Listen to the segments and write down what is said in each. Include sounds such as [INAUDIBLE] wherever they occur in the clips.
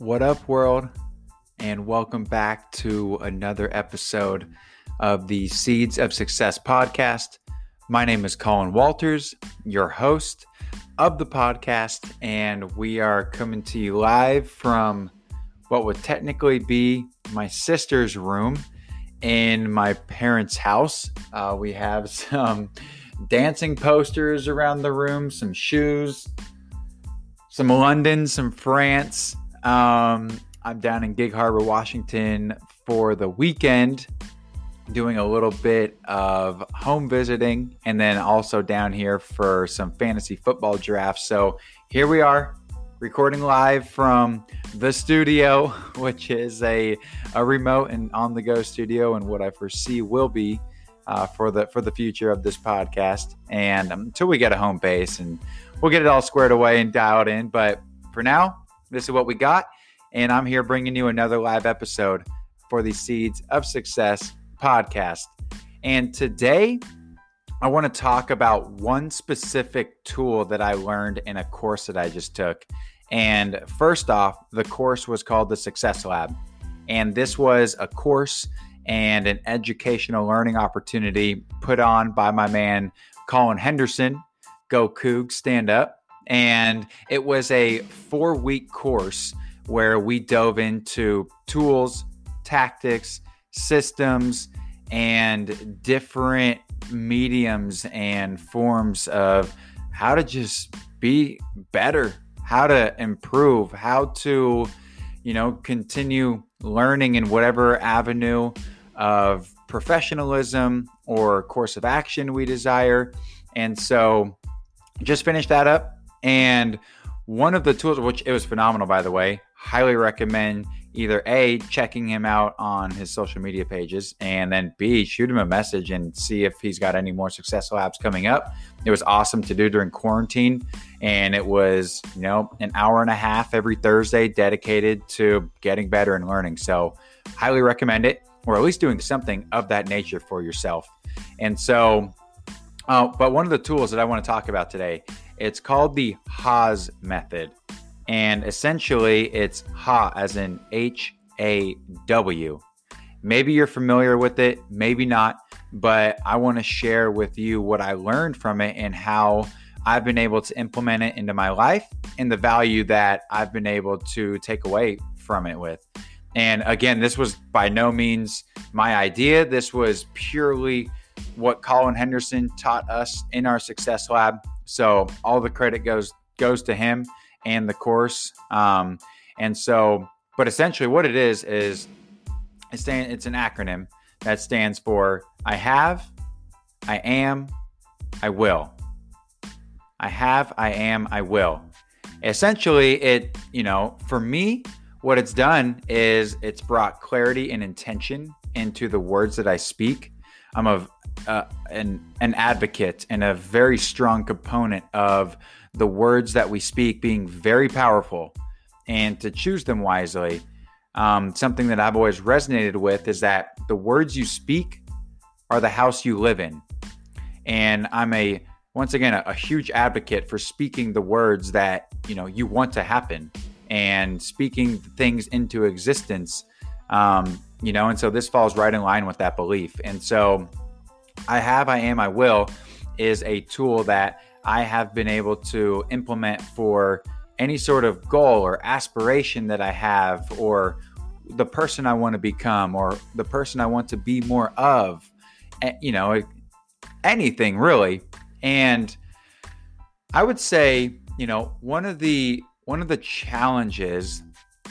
What up, world? And welcome back to another episode of the Seeds of Success podcast. My name is Colin Walters, your host of the podcast, and we are coming to you live from what would technically be my sister's room in my parents' house. Uh, we have [LAUGHS] some dancing posters around the room, some shoes, some London, some France. Um, I'm down in Gig Harbor, Washington for the weekend, doing a little bit of home visiting, and then also down here for some fantasy football drafts. So here we are, recording live from the studio, [LAUGHS] which is a, a remote and on the go studio, and what I foresee will be uh, for the for the future of this podcast. And um, until we get a home base, and we'll get it all squared away and dialed in. But for now, this is what we got, and I'm here bringing you another live episode for the Seeds of Success podcast. And today, I want to talk about one specific tool that I learned in a course that I just took. And first off, the course was called the Success Lab. And this was a course and an educational learning opportunity put on by my man, Colin Henderson. Go Coug, stand up. And it was a four week course where we dove into tools, tactics, systems, and different mediums and forms of how to just be better, how to improve, how to, you know, continue learning in whatever avenue of professionalism or course of action we desire. And so just finished that up. And one of the tools, which it was phenomenal, by the way, highly recommend either A, checking him out on his social media pages, and then B, shoot him a message and see if he's got any more successful apps coming up. It was awesome to do during quarantine. And it was, you know, an hour and a half every Thursday dedicated to getting better and learning. So, highly recommend it, or at least doing something of that nature for yourself. And so, uh, but one of the tools that I want to talk about today, it's called the HAW method. And essentially, it's Ha as in H A W. Maybe you're familiar with it, maybe not, but I want to share with you what I learned from it and how I've been able to implement it into my life and the value that I've been able to take away from it with. And again, this was by no means my idea. This was purely what Colin Henderson taught us in our success lab. So all the credit goes goes to him and the course. Um, and so, but essentially, what it is is it's, it's an acronym that stands for I have, I am, I will. I have, I am, I will. Essentially, it, you know, for me, what it's done is it's brought clarity and intention into the words that I speak. I'm a uh, an an advocate and a very strong component of the words that we speak being very powerful and to choose them wisely. Um, something that I've always resonated with is that the words you speak are the house you live in. And I'm a once again a, a huge advocate for speaking the words that you know you want to happen and speaking things into existence. Um, you know, and so this falls right in line with that belief. And so I have, I am, I will is a tool that I have been able to implement for any sort of goal or aspiration that I have, or the person I want to become, or the person I want to be more of, you know, anything really. And I would say, you know, one of the one of the challenges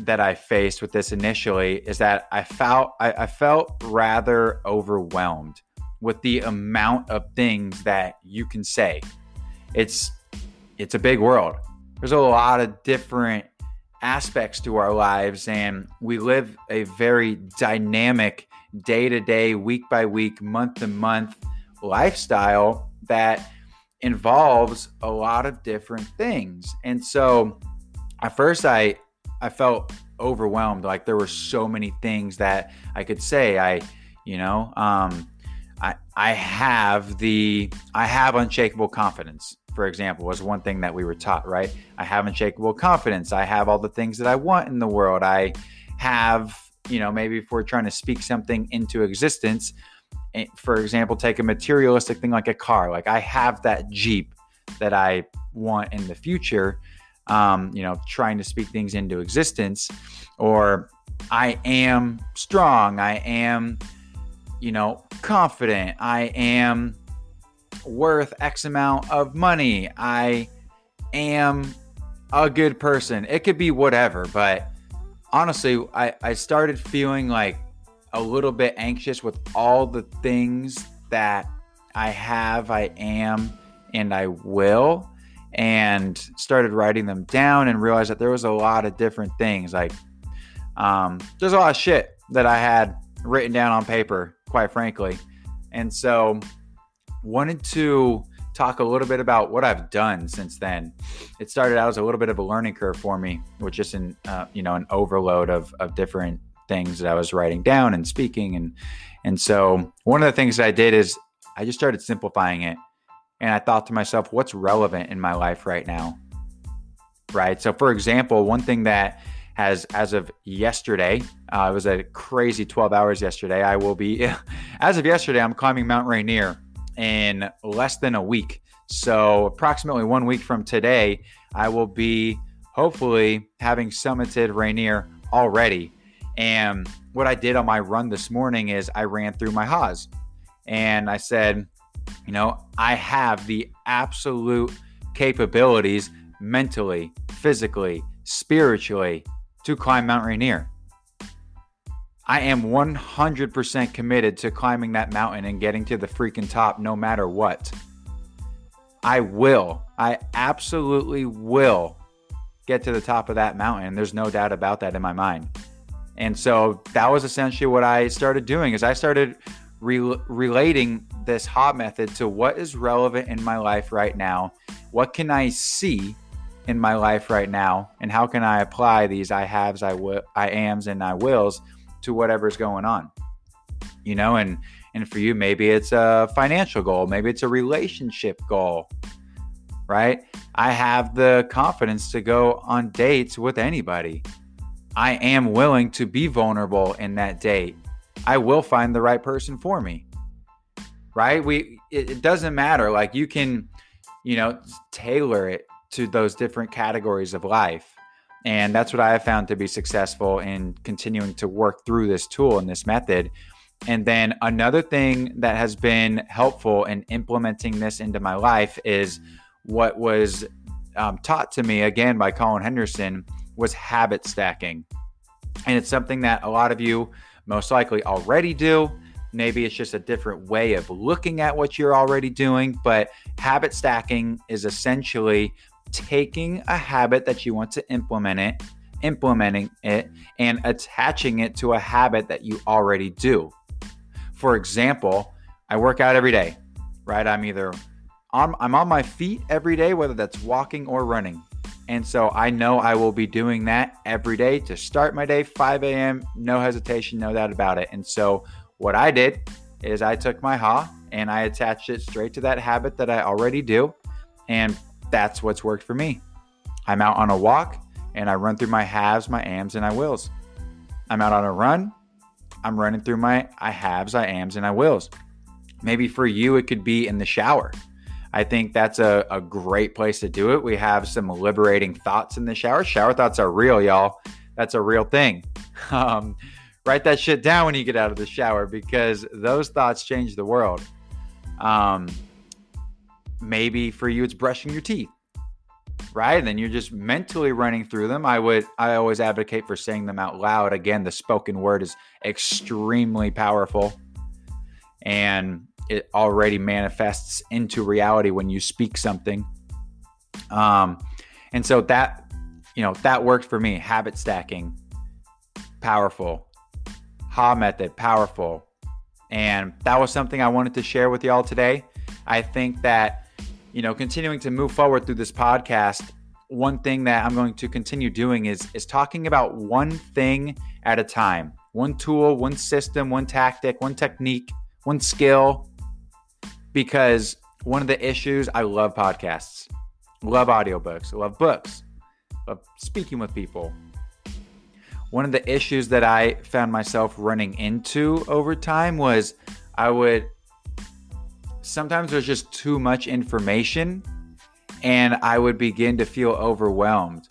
that I faced with this initially is that I felt I, I felt rather overwhelmed with the amount of things that you can say it's it's a big world. There's a lot of different aspects to our lives and we live a very dynamic day to day, week by week, month to month lifestyle that involves a lot of different things. And so at first I I felt overwhelmed like there were so many things that I could say. I you know, um I I have the I have unshakable confidence. for example, was one thing that we were taught, right? I have unshakable confidence. I have all the things that I want in the world. I have, you know, maybe if we're trying to speak something into existence, eh, for example, take a materialistic thing like a car. Like I have that Jeep that I want in the future, um, you know, trying to speak things into existence, or I am strong. I am, you know, confident. I am worth X amount of money. I am a good person. It could be whatever, but honestly, I, I started feeling like a little bit anxious with all the things that I have, I am, and I will, and started writing them down and realized that there was a lot of different things. Like, um, there's a lot of shit that I had written down on paper, quite frankly. And so wanted to talk a little bit about what I've done since then. It started out as a little bit of a learning curve for me, which is an uh, you know an overload of of different things that I was writing down and speaking and and so one of the things that I did is I just started simplifying it and I thought to myself what's relevant in my life right now. Right? So for example, one thing that has as of yesterday, uh, it was a crazy 12 hours yesterday. I will be [LAUGHS] as of yesterday I'm climbing Mount Rainier in less than a week. So, approximately one week from today, I will be hopefully having summited Rainier already. And what I did on my run this morning is I ran through my Haas and I said, you know, I have the absolute capabilities mentally, physically, spiritually to climb Mount Rainier. I am 100% committed to climbing that mountain and getting to the freaking top no matter what. I will. I absolutely will get to the top of that mountain. There's no doubt about that in my mind. And so that was essentially what I started doing is I started re- relating this HA method to what is relevant in my life right now. What can I see in my life right now and how can I apply these I haves, I will, I ams and I wills to whatever's going on you know? And and for you maybe it's a financial goal maybe it's a relationship goal right? I have the confidence to go on dates with anybody. I am willing to be vulnerable in that date i will find the right person for me right we it, it doesn't matter like you can you know tailor it to those different categories of life and that's what I have found to be successful in continuing to work through this tool and this method. And then another thing that has been helpful in implementing this into my life is what was um, taught to me again by Colin Henderson was habit stacking. And it's something that a lot of you most likely already do. Maybe it's just a different way of looking at what you're already doing, but habit stacking is essentially taking a habit that you want to implement it, implementing it, and attaching it to a habit that you already do. For example, I work out every day, right? I'm either on I'm on my feet every day, whether that's walking or running. And so I know I will be doing that every day to start my day, 5 a.m., no hesitation, no doubt about it. And so what I did is I took my HA and I attached it straight to that habit that I already do. And that's what's worked for me. I'm out on a walk and I run through my haves, my ams, and I wills. I'm out on a run. I'm running through my I haves, I ams, and I wills. Maybe for you, it could be in the shower. I think that's a, a great place to do it. We have some liberating thoughts in the shower. Shower thoughts are real, y'all. That's a real thing. [LAUGHS] Um, write that shit down when you get out of the shower because those thoughts change the world. Um, maybe for you it's brushing your teeth right and then you're just mentally running through them i would i always advocate for saying them out loud again the spoken word is extremely powerful and it already manifests into reality when you speak something. Um and so that you know that worked for me. Habit stacking powerful. Ha method powerful. And that was something i wanted to share with y'all today. I think that you know, continuing to move forward through this podcast, one thing that I'm going to continue doing is is talking about one thing at a time. One tool, one system, one tactic, one technique, one skill because one of the issues I love podcasts, love audiobooks, love books, love speaking with people. One of the issues that I found myself running into over time was I would sometimes there's just too much information and I would begin to feel overwhelmed.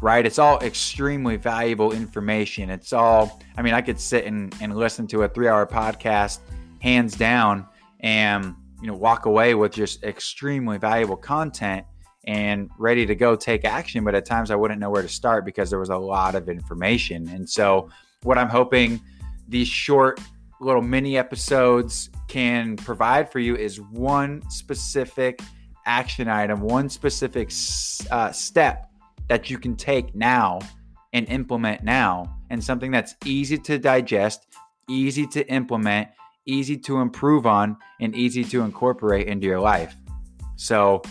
Right? It's all extremely valuable information. It's all, I mean, I could sit and, and listen to a three hour podcast hands down and you know walk away with just extremely valuable content and ready to go take action but at times i wouldn't know where to start because there was a lot of information. And so what i'm hoping these short little mini episodes can provide for you is one specific action item one specific uh, step that you can take now and implement now and something that's easy to digest easy to implement easy to improve on, and easy to incorporate into your life. So,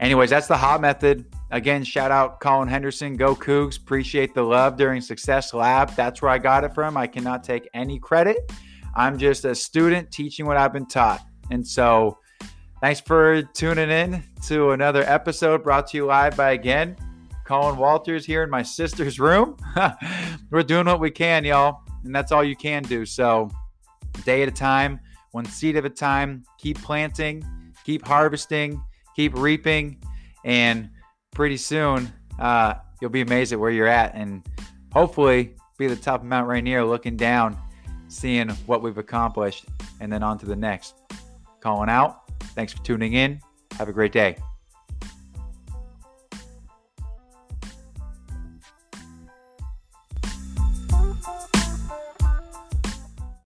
anyways, that's the hot method. Again, shout out Colin Henderson. Go Cougs. Appreciate the love during Success Lab. That's where I got it from. I cannot take any credit. I'm just a student teaching what I've been taught. And so, thanks for tuning in to another episode brought to you live by again Colin Walters here in my sister's room. [LAUGHS] We're doing what we can, y'all. And that's all you can do. So, day at a time, one seed at a time. Keep planting, keep harvesting, keep reaping, and pretty soon uh, you'll be amazed at where you're at, and hopefully be the top of Mount Rainier, looking down, seeing what we've accomplished, and then on to the next. Colin out. Thanks for tuning in. Have a great day.